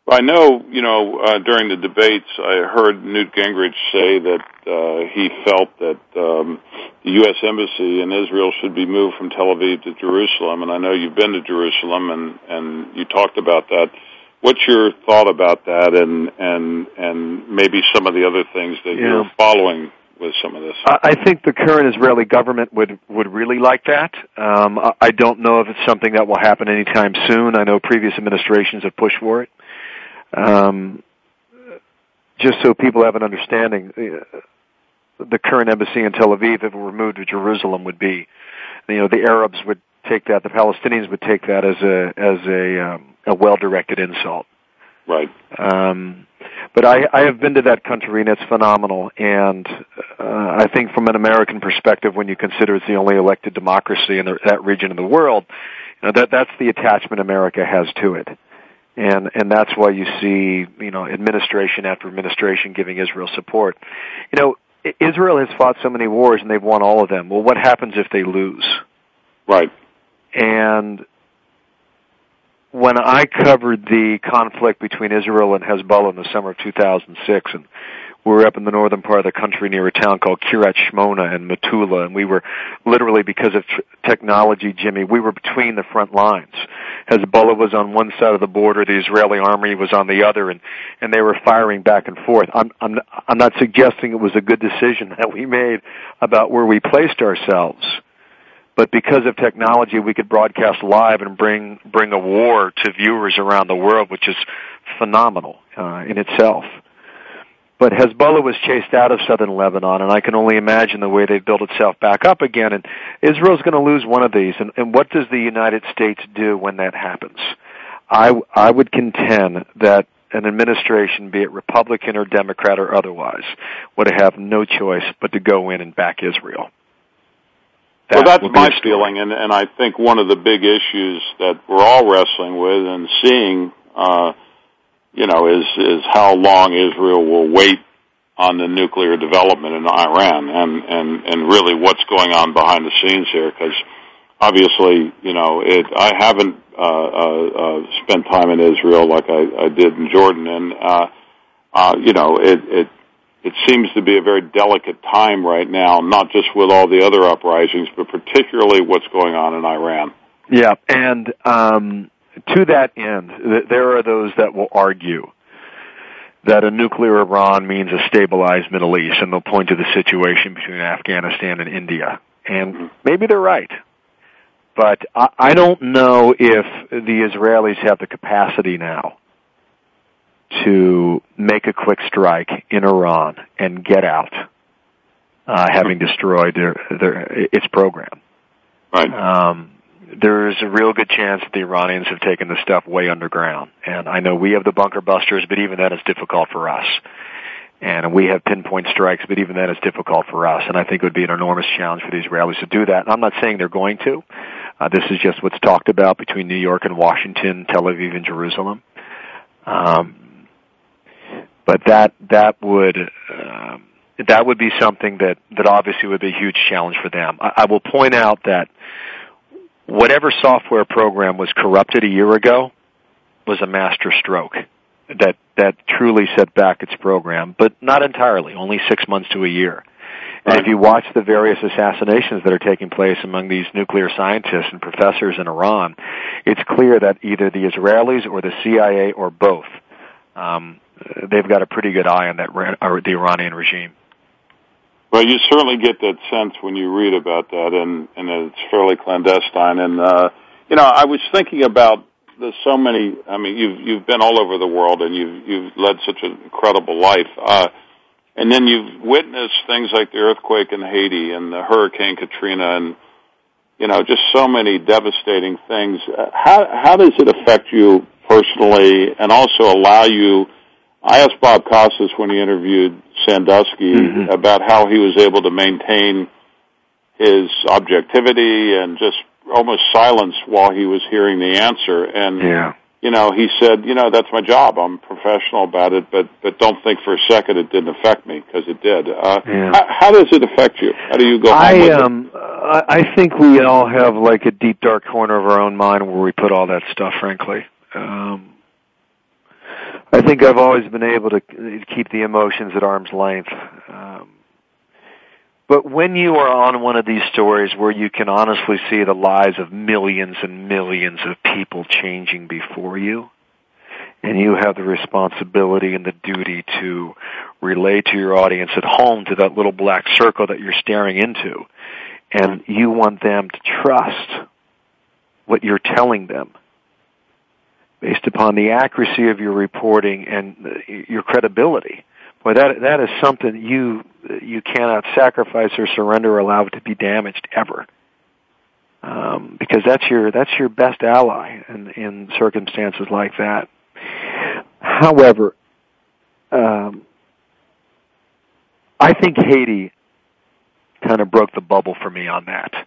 I know, you know, uh, during the debates, I heard Newt Gingrich say that uh, he felt that um, the U.S. embassy in Israel should be moved from Tel Aviv to Jerusalem. And I know you've been to Jerusalem, and and you talked about that. What's your thought about that, and and and maybe some of the other things that yeah. you're following with some of this? I think the current Israeli government would would really like that. Um, I don't know if it's something that will happen anytime soon. I know previous administrations have pushed for it. Um, just so people have an understanding, the current embassy in Tel Aviv, if it were moved to Jerusalem, would be, you know, the Arabs would take that, the Palestinians would take that as a as a um, a well-directed insult. Right. Um, but I, I have been to that country and it's phenomenal. And uh, I think from an American perspective, when you consider it's the only elected democracy in the, that region of the world, you know, that that's the attachment America has to it and and that's why you see you know administration after administration giving Israel support. You know, Israel has fought so many wars and they've won all of them. Well, what happens if they lose? Right. And when I covered the conflict between Israel and Hezbollah in the summer of 2006 and we were up in the northern part of the country near a town called Kiryat Shmona and Metula, and we were literally because of tr- technology, Jimmy, we were between the front lines. Hezbollah was on one side of the border, the Israeli army was on the other, and and they were firing back and forth. I'm I'm I'm not suggesting it was a good decision that we made about where we placed ourselves, but because of technology, we could broadcast live and bring bring a war to viewers around the world, which is phenomenal uh, in itself. But Hezbollah was chased out of southern Lebanon, and I can only imagine the way they've built itself back up again. And Israel's going to lose one of these. And, and what does the United States do when that happens? I, I would contend that an administration, be it Republican or Democrat or otherwise, would have no choice but to go in and back Israel. That well, that's my feeling, and, and I think one of the big issues that we're all wrestling with and seeing uh, you know, is is how long Israel will wait on the nuclear development in Iran, and and and really what's going on behind the scenes here, because obviously, you know, it. I haven't uh, uh, uh, spent time in Israel like I, I did in Jordan, and uh, uh, you know, it it it seems to be a very delicate time right now, not just with all the other uprisings, but particularly what's going on in Iran. Yeah, and um, to that end, there are those that will argue that a nuclear Iran means a stabilized Middle East, and they'll point to the situation between Afghanistan and India. And maybe they're right. But I, I don't know if the Israelis have the capacity now to make a quick strike in Iran and get out, uh, having destroyed their, their its program. Right. Um, there's a real good chance that the Iranians have taken the stuff way underground. And I know we have the bunker busters, but even that is difficult for us. And we have pinpoint strikes, but even that is difficult for us. And I think it would be an enormous challenge for the Israelis to do that. And I'm not saying they're going to. Uh, this is just what's talked about between New York and Washington, Tel Aviv and Jerusalem. Um, but that that would um, that would be something that that obviously would be a huge challenge for them. I, I will point out that whatever software program was corrupted a year ago was a master stroke that that truly set back its program, but not entirely, only six months to a year. And if you watch the various assassinations that are taking place among these nuclear scientists and professors in Iran, it's clear that either the Israelis or the CIA or both, um, they've got a pretty good eye on that or the Iranian regime. Well, you certainly get that sense when you read about that, and and it's fairly clandestine. And uh, you know, I was thinking about there's so many. I mean, you've you've been all over the world, and you've you've led such an incredible life. Uh, and then you've witnessed things like the earthquake in Haiti and the Hurricane Katrina, and you know, just so many devastating things. How how does it affect you personally, and also allow you? I asked Bob Costas when he interviewed Sandusky mm-hmm. about how he was able to maintain his objectivity and just almost silence while he was hearing the answer. And yeah. you know, he said, you know, that's my job. I'm professional about it, but but don't think for a second it didn't affect me because it did. Uh, yeah. how, how does it affect you? How do you go? I um, I think we all have like a deep dark corner of our own mind where we put all that stuff. Frankly. Um, I think I've always been able to keep the emotions at arm's length. Um, but when you are on one of these stories where you can honestly see the lives of millions and millions of people changing before you, and you have the responsibility and the duty to relay to your audience at home to that little black circle that you're staring into, and you want them to trust what you're telling them based upon the accuracy of your reporting and your credibility. Boy, that that is something you you cannot sacrifice or surrender or allow to be damaged ever, um, because that's your that's your best ally in in circumstances like that. However, um, I think Haiti kind of broke the bubble for me on that,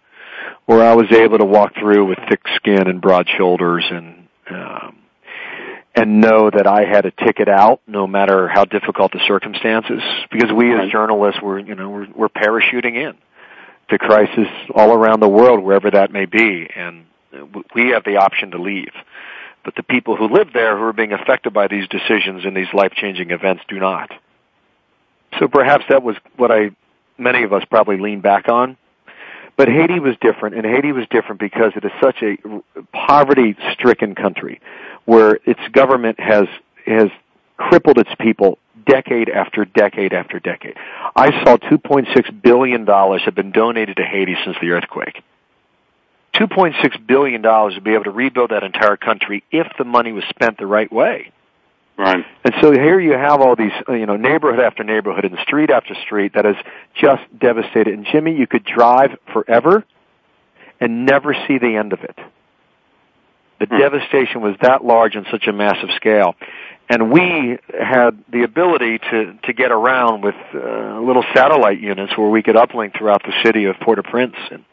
where I was able to walk through with thick skin and broad shoulders and um, and know that I had a ticket out no matter how difficult the circumstances because we as journalists were you know we're, we're parachuting in to crisis all around the world wherever that may be and we have the option to leave. But the people who live there who are being affected by these decisions and these life-changing events do not. So perhaps that was what I many of us probably lean back on but Haiti was different and Haiti was different because it is such a poverty-stricken country where its government has has crippled its people decade after decade after decade. I saw 2.6 billion dollars have been donated to Haiti since the earthquake. 2.6 billion dollars to be able to rebuild that entire country if the money was spent the right way. Right. And so here you have all these, you know, neighborhood after neighborhood and street after street that is just devastated. And Jimmy, you could drive forever and never see the end of it. The hmm. devastation was that large on such a massive scale. And we had the ability to, to get around with uh, little satellite units where we could uplink throughout the city of Port-au-Prince. And,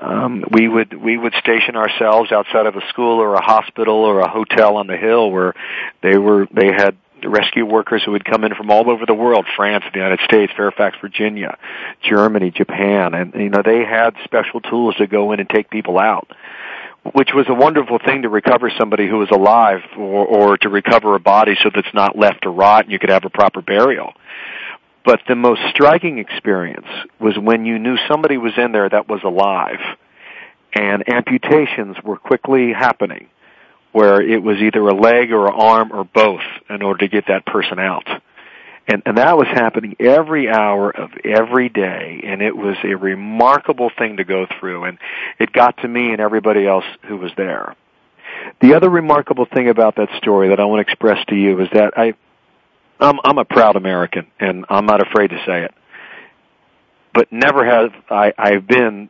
um, we would we would station ourselves outside of a school or a hospital or a hotel on the hill where they were they had rescue workers who would come in from all over the world France, the United States, Fairfax, Virginia, Germany, Japan, and you know they had special tools to go in and take people out which was a wonderful thing to recover somebody who was alive or, or to recover a body so that it's not left to rot and you could have a proper burial. But the most striking experience was when you knew somebody was in there that was alive and amputations were quickly happening where it was either a leg or an arm or both in order to get that person out. And, and that was happening every hour of every day, and it was a remarkable thing to go through, and it got to me and everybody else who was there. The other remarkable thing about that story that I want to express to you is that I, I'm, I'm a proud American, and I'm not afraid to say it. But never have I, I've been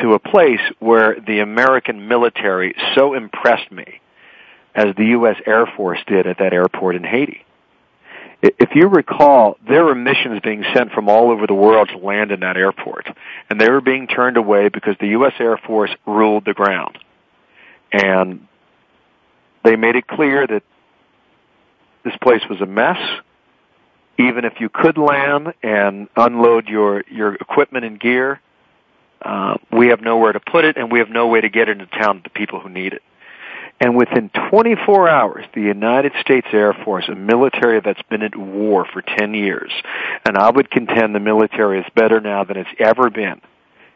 to a place where the American military so impressed me as the U.S. Air Force did at that airport in Haiti if you recall, there were missions being sent from all over the world to land in that airport, and they were being turned away because the U.S. Air Force ruled the ground. And they made it clear that this place was a mess. Even if you could land and unload your, your equipment and gear, uh, we have nowhere to put it, and we have no way to get it into town to the people who need it. And within 24 hours, the United States Air Force, a military that's been at war for 10 years, and I would contend the military is better now than it's ever been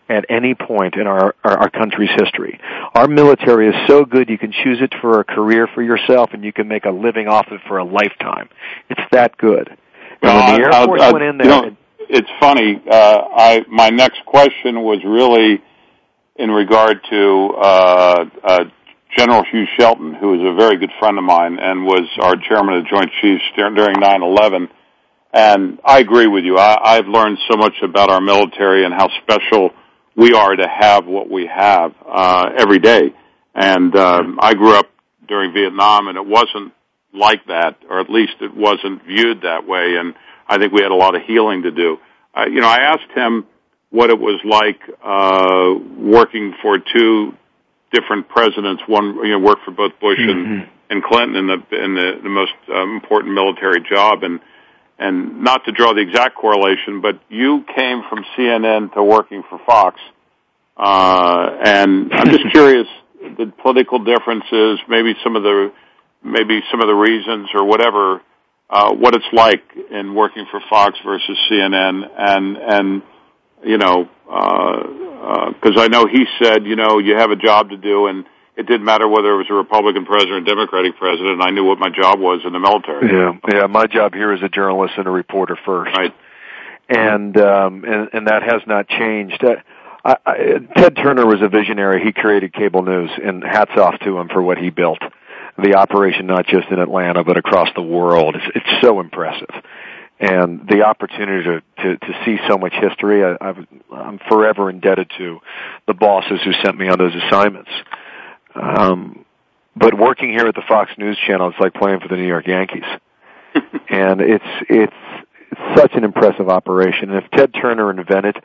at any point in our, our, our country's history. Our military is so good you can choose it for a career for yourself and you can make a living off it for a lifetime. It's that good. Well, when the Air I'll, Force I'll, went in there, you know, it's funny. Uh, I my next question was really in regard to uh, uh, General Hugh Shelton, who is a very good friend of mine and was our chairman of the Joint Chiefs during 9/11. And I agree with you. I, I've learned so much about our military and how special we are to have what we have uh, every day. And um, I grew up during Vietnam, and it wasn't like that, or at least it wasn't viewed that way. And I think we had a lot of healing to do. Uh, you know, I asked him what it was like uh, working for two different presidents. One, you know, worked for both Bush mm-hmm. and, and Clinton in the in the, the most um, important military job. And and not to draw the exact correlation, but you came from CNN to working for Fox. Uh, and I'm just curious the political differences, maybe some of the maybe some of the reasons or whatever, uh, what it's like in working for Fox versus CNN, and and you know, because uh, uh, I know he said, you know, you have a job to do, and it didn't matter whether it was a Republican president or a Democratic president. I knew what my job was in the military. Yeah, yeah. My job here is a journalist and a reporter first, right? And um, and, and that has not changed. Uh, I, I, Ted Turner was a visionary. He created cable news, and hats off to him for what he built. The operation, not just in Atlanta, but across the world. It's, it's so impressive and the opportunity to, to, to see so much history, I, I've, I'm forever indebted to the bosses who sent me on those assignments. Um, but working here at the Fox News Channel, it's like playing for the New York Yankees, and it's it's it's such an impressive operation. And if Ted Turner invented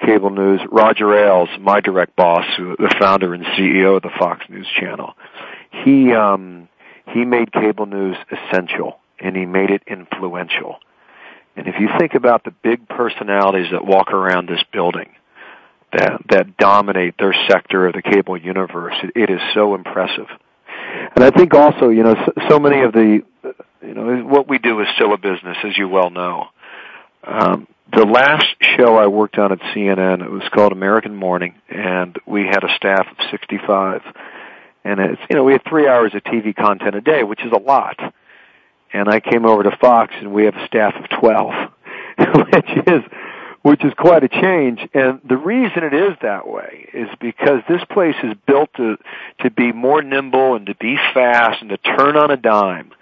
cable news, Roger Ailes, my direct boss, who, the founder and CEO of the Fox News Channel, he um, he made cable news essential and he made it influential. And if you think about the big personalities that walk around this building, that that dominate their sector of the cable universe, it, it is so impressive. And I think also, you know, so, so many of the, you know, what we do is still a business, as you well know. Um, the last show I worked on at CNN, it was called American Morning, and we had a staff of 65. And it's, you know, we had three hours of TV content a day, which is a lot and I came over to Fox, and we have a staff of twelve, which is which is quite a change. And the reason it is that way is because this place is built to to be more nimble and to be fast and to turn on a dime.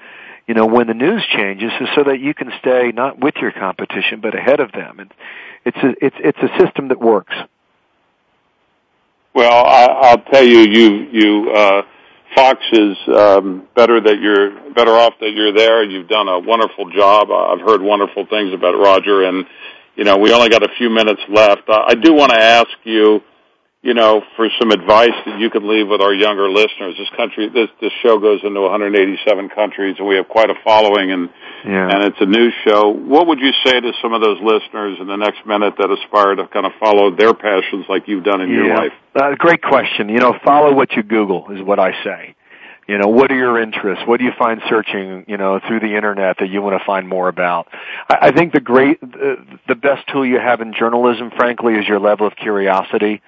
You know, when the news changes, is so that you can stay not with your competition but ahead of them. And it's a it's it's a system that works. Well, I, I'll tell you, you you. uh Fox is um, better that you're better off that you're there. You've done a wonderful job. I've heard wonderful things about Roger, and you know we only got a few minutes left. I do want to ask you, you know, for some advice that you could leave with our younger listeners. This country, this this show goes into 187 countries, and we have quite a following, and yeah. and it's a news show. What would you say to some of those listeners in the next minute that aspire to kind of follow their passions like you've done in yeah. your life? Uh, great question. You know, follow what you Google is what I say. You know, what are your interests? What do you find searching, you know, through the internet that you want to find more about? I, I think the great, the, the best tool you have in journalism, frankly, is your level of curiosity.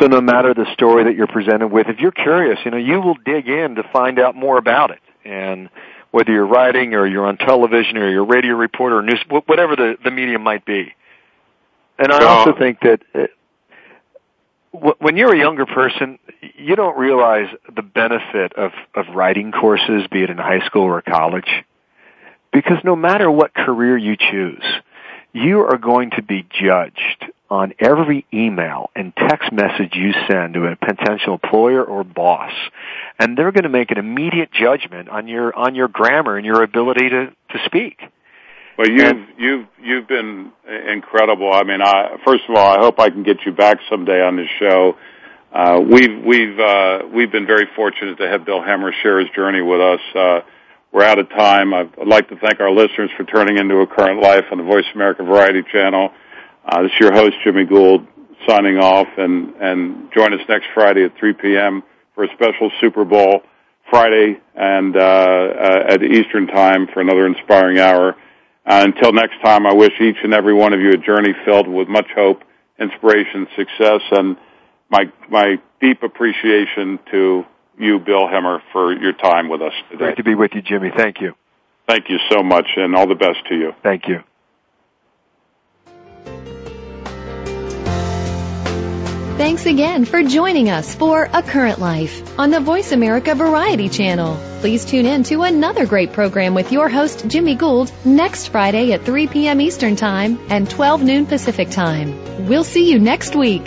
So no matter the story that you're presented with, if you're curious, you know, you will dig in to find out more about it. And whether you're writing or you're on television or you're a radio reporter or news, whatever the, the medium might be. And I also think that uh, when you're a younger person, you don't realize the benefit of, of writing courses, be it in high school or college. Because no matter what career you choose, you are going to be judged on every email and text message you send to a potential employer or boss. And they're going to make an immediate judgment on your, on your grammar and your ability to, to speak. Well, you've and, you've you've been incredible. I mean, I first of all, I hope I can get you back someday on this show. Uh, we've we've uh, we've been very fortunate to have Bill Hemmer share his journey with us. Uh, we're out of time. I'd like to thank our listeners for turning into a current life on the Voice America Variety Channel. Uh, this is your host, Jimmy Gould, signing off, and, and join us next Friday at 3 p.m. for a special Super Bowl Friday and uh, uh, at Eastern Time for another inspiring hour. Uh, until next time, I wish each and every one of you a journey filled with much hope, inspiration, success, and my my deep appreciation to you, Bill Hemmer, for your time with us today. Great to be with you, Jimmy. Thank you. Thank you so much, and all the best to you. Thank you. Thanks again for joining us for A Current Life on the Voice America Variety Channel. Please tune in to another great program with your host, Jimmy Gould, next Friday at 3 p.m. Eastern Time and 12 noon Pacific Time. We'll see you next week.